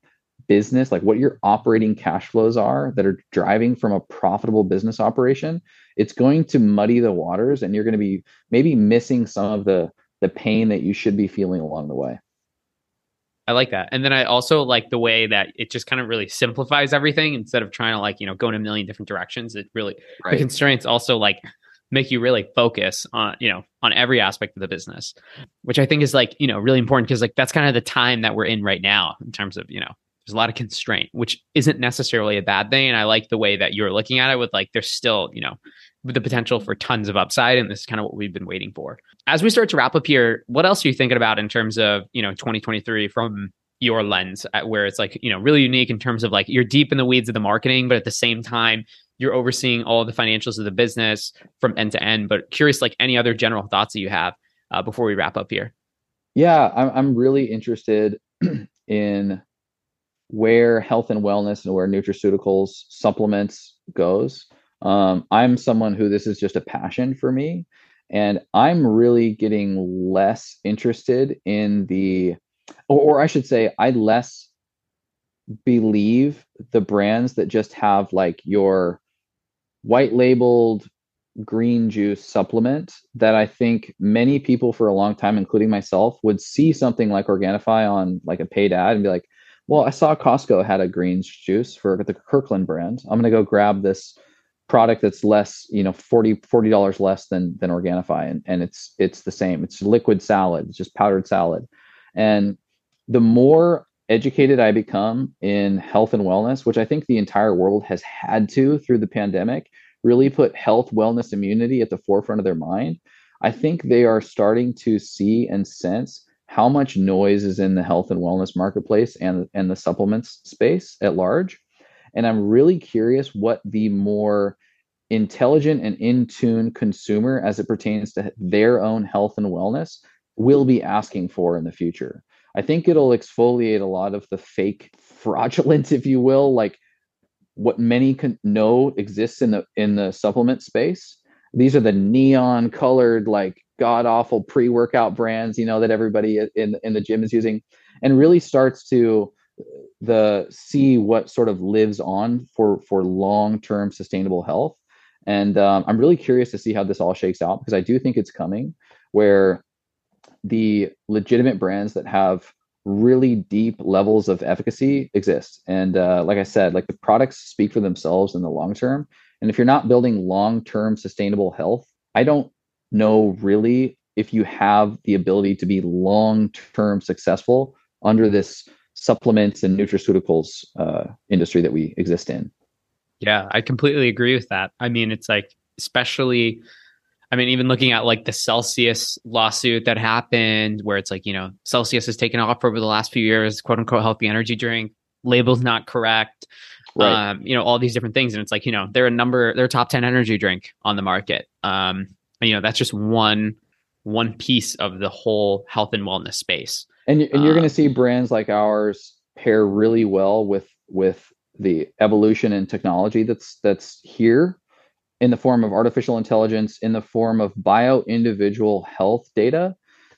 business, like what your operating cash flows are that are driving from a profitable business operation, it's going to muddy the waters and you're going to be maybe missing some of the the pain that you should be feeling along the way. I like that. And then I also like the way that it just kind of really simplifies everything instead of trying to like, you know, go in a million different directions. It really right. the constraints also like make you really focus on you know on every aspect of the business which i think is like you know really important because like that's kind of the time that we're in right now in terms of you know there's a lot of constraint which isn't necessarily a bad thing and i like the way that you're looking at it with like there's still you know the potential for tons of upside and this is kind of what we've been waiting for as we start to wrap up here what else are you thinking about in terms of you know 2023 from your lens where it's like you know really unique in terms of like you're deep in the weeds of the marketing but at the same time you're overseeing all the financials of the business from end to end. But curious, like any other general thoughts that you have uh, before we wrap up here. Yeah, I'm I'm really interested in where health and wellness and where nutraceuticals supplements goes. Um, I'm someone who this is just a passion for me, and I'm really getting less interested in the, or, or I should say, I less believe the brands that just have like your white labeled green juice supplement that I think many people for a long time, including myself, would see something like Organifi on like a paid ad and be like, well, I saw Costco had a green juice for the Kirkland brand. I'm gonna go grab this product that's less, you know, 40 dollars less than than Organifi, and and it's it's the same. It's liquid salad, it's just powdered salad, and the more educated I become in health and wellness, which I think the entire world has had to through the pandemic, really put health, wellness, immunity at the forefront of their mind, I think they are starting to see and sense how much noise is in the health and wellness marketplace and, and the supplements space at large. And I'm really curious what the more intelligent and in tune consumer, as it pertains to their own health and wellness, will be asking for in the future. I think it'll exfoliate a lot of the fake fraudulent, if you will, like what many can know exists in the in the supplement space. These are the neon colored, like god awful pre workout brands, you know, that everybody in in the gym is using, and really starts to the see what sort of lives on for for long term sustainable health. And um, I'm really curious to see how this all shakes out because I do think it's coming where the legitimate brands that have really deep levels of efficacy exist. And uh, like I said, like the products speak for themselves in the long term. And if you're not building long term sustainable health, I don't know really if you have the ability to be long term successful under this supplements and nutraceuticals uh, industry that we exist in. Yeah, I completely agree with that. I mean, it's like, especially I mean, even looking at like the Celsius lawsuit that happened, where it's like, you know, Celsius has taken off over the last few years, quote unquote, healthy energy drink, label's not correct. Right. Um, you know, all these different things. And it's like, you know, they're a number, they're a top 10 energy drink on the market. Um, and, you know, that's just one, one piece of the whole health and wellness space. And, and you're um, going to see brands like ours pair really well with, with the evolution in technology that's, that's here in the form of artificial intelligence, in the form of bio individual health data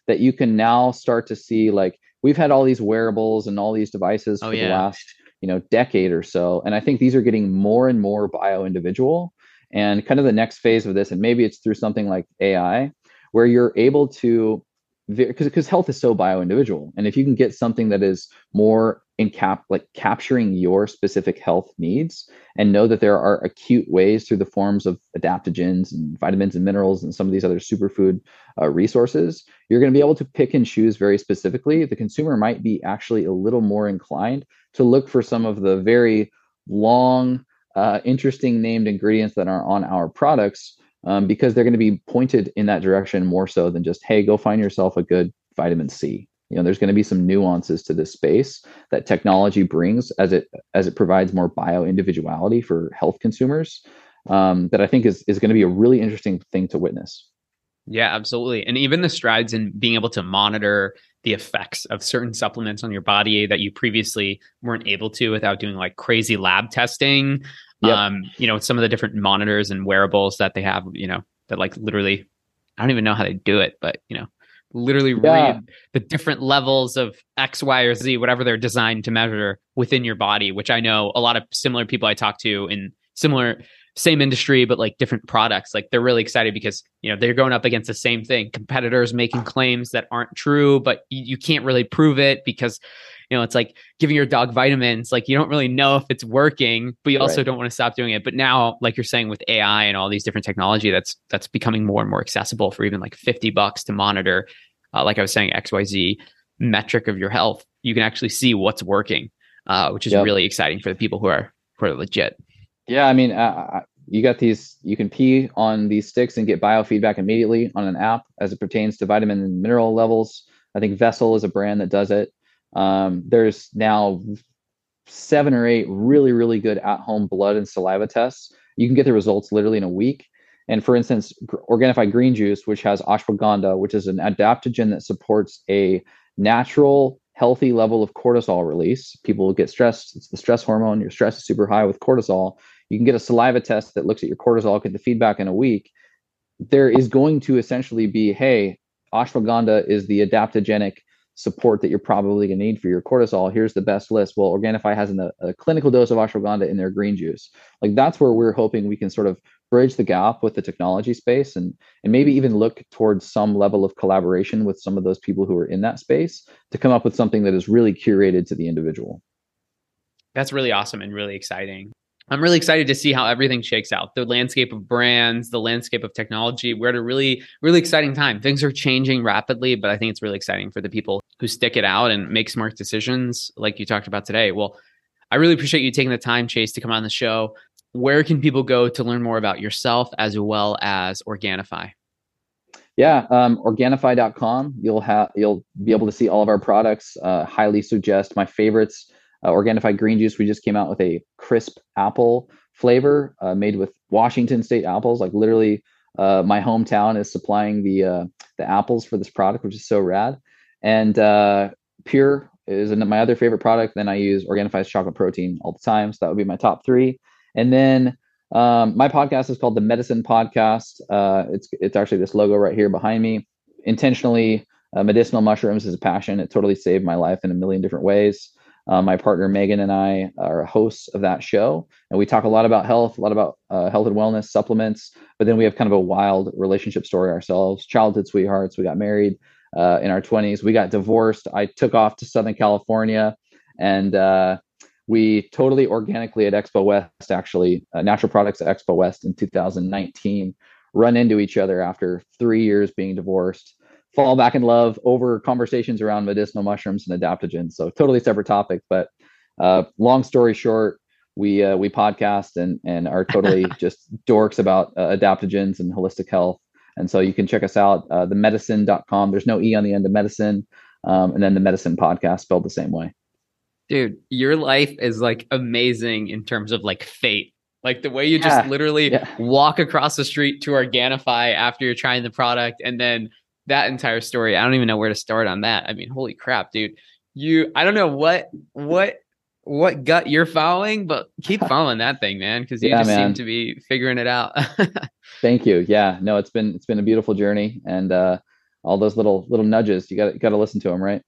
that you can now start to see like we've had all these wearables and all these devices oh, for yeah. the last you know decade or so and i think these are getting more and more bio individual and kind of the next phase of this and maybe it's through something like ai where you're able to because because health is so bio individual and if you can get something that is more in cap like capturing your specific health needs and know that there are acute ways through the forms of adaptogens and vitamins and minerals and some of these other superfood uh, resources you're going to be able to pick and choose very specifically. The consumer might be actually a little more inclined to look for some of the very long uh, interesting named ingredients that are on our products um, because they're going to be pointed in that direction more so than just hey go find yourself a good vitamin c you know there's going to be some nuances to this space that technology brings as it as it provides more bio individuality for health consumers um, that I think is is going to be a really interesting thing to witness. Yeah, absolutely. And even the strides in being able to monitor the effects of certain supplements on your body that you previously weren't able to without doing like crazy lab testing. Yep. Um, you know, some of the different monitors and wearables that they have, you know, that like literally I don't even know how they do it, but you know, literally yeah. read the different levels of X, Y, or Z, whatever they're designed to measure within your body, which I know a lot of similar people I talk to in similar same industry but like different products like they're really excited because you know they're going up against the same thing competitors making claims that aren't true but you, you can't really prove it because you know it's like giving your dog vitamins like you don't really know if it's working but you also right. don't want to stop doing it but now like you're saying with ai and all these different technology that's that's becoming more and more accessible for even like 50 bucks to monitor uh, like i was saying xyz metric of your health you can actually see what's working uh, which is yep. really exciting for the people who are who are legit yeah, I mean, uh, you got these. You can pee on these sticks and get biofeedback immediately on an app as it pertains to vitamin and mineral levels. I think Vessel is a brand that does it. Um, there's now seven or eight really, really good at-home blood and saliva tests. You can get the results literally in a week. And for instance, Organifi Green Juice, which has ashwagandha, which is an adaptogen that supports a natural, healthy level of cortisol release. People get stressed; it's the stress hormone. Your stress is super high with cortisol you can get a saliva test that looks at your cortisol, get the feedback in a week. There is going to essentially be, hey, ashwagandha is the adaptogenic support that you're probably going to need for your cortisol. Here's the best list. Well, Organifi has a, a clinical dose of ashwagandha in their green juice. Like that's where we're hoping we can sort of bridge the gap with the technology space and and maybe even look towards some level of collaboration with some of those people who are in that space to come up with something that is really curated to the individual. That's really awesome and really exciting. I'm really excited to see how everything shakes out. The landscape of brands, the landscape of technology. We're at a really, really exciting time. Things are changing rapidly, but I think it's really exciting for the people who stick it out and make smart decisions like you talked about today. Well, I really appreciate you taking the time, Chase, to come on the show. Where can people go to learn more about yourself as well as Organifi? Yeah, um, Organifi.com. You'll have you'll be able to see all of our products. Uh, highly suggest my favorites uh, Organifi green juice, we just came out with a crisp apple flavor uh, made with Washington State apples. Like literally, uh, my hometown is supplying the uh, the apples for this product, which is so rad. And uh, Pure is my other favorite product. Then I use Organifi's chocolate protein all the time, so that would be my top three. And then um, my podcast is called the Medicin Podcast. Uh, it's it's actually this logo right here behind me. Intentionally, medicinal mushrooms is a passion. It totally saved my life in a million different ways. Uh, my partner Megan and I are hosts of that show, and we talk a lot about health, a lot about uh, health and wellness, supplements. But then we have kind of a wild relationship story ourselves. Childhood sweethearts. We got married uh, in our twenties. We got divorced. I took off to Southern California, and uh, we totally organically at Expo West, actually, uh, Natural Products at Expo West in 2019, run into each other after three years being divorced fall back in love over conversations around medicinal mushrooms and adaptogens. So totally separate topic, but uh, long story short, we uh, we podcast and and are totally just dorks about uh, adaptogens and holistic health. And so you can check us out, uh, themedicin.com. There's no E on the end of medicine. Um, and then the medicine podcast spelled the same way. Dude, your life is like amazing in terms of like fate. Like the way you just yeah, literally yeah. walk across the street to Organifi after you're trying the product and then that entire story. I don't even know where to start on that. I mean, holy crap, dude. You I don't know what what what gut you're following, but keep following that thing, man, because you yeah, just man. seem to be figuring it out. Thank you. Yeah, no, it's been it's been a beautiful journey, and uh, all those little little nudges, you got got to listen to them, right?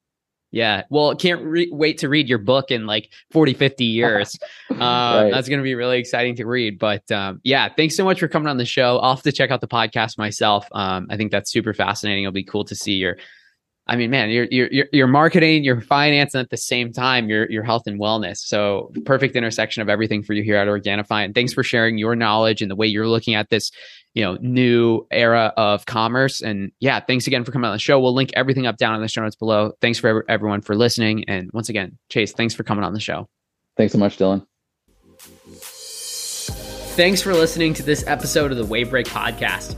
Yeah. Well, can't re- wait to read your book in like 40, 50 years. uh, right. That's going to be really exciting to read. But um, yeah, thanks so much for coming on the show. I'll have to check out the podcast myself. Um, I think that's super fascinating. It'll be cool to see your, I mean, man, you're, you're, you're marketing, your finance, and at the same time, your, your health and wellness. So perfect intersection of everything for you here at Organifi. And thanks for sharing your knowledge and the way you're looking at this you know new era of commerce. And yeah thanks again for coming on the show. We'll link everything up down in the show notes below. Thanks for everyone for listening. And once again chase thanks for coming on the show. Thanks so much dylan. Thanks for listening to this episode of the Wavebreak podcast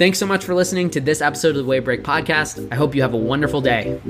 Thanks so much for listening to this episode of the Wavebreak Podcast. I hope you have a wonderful day.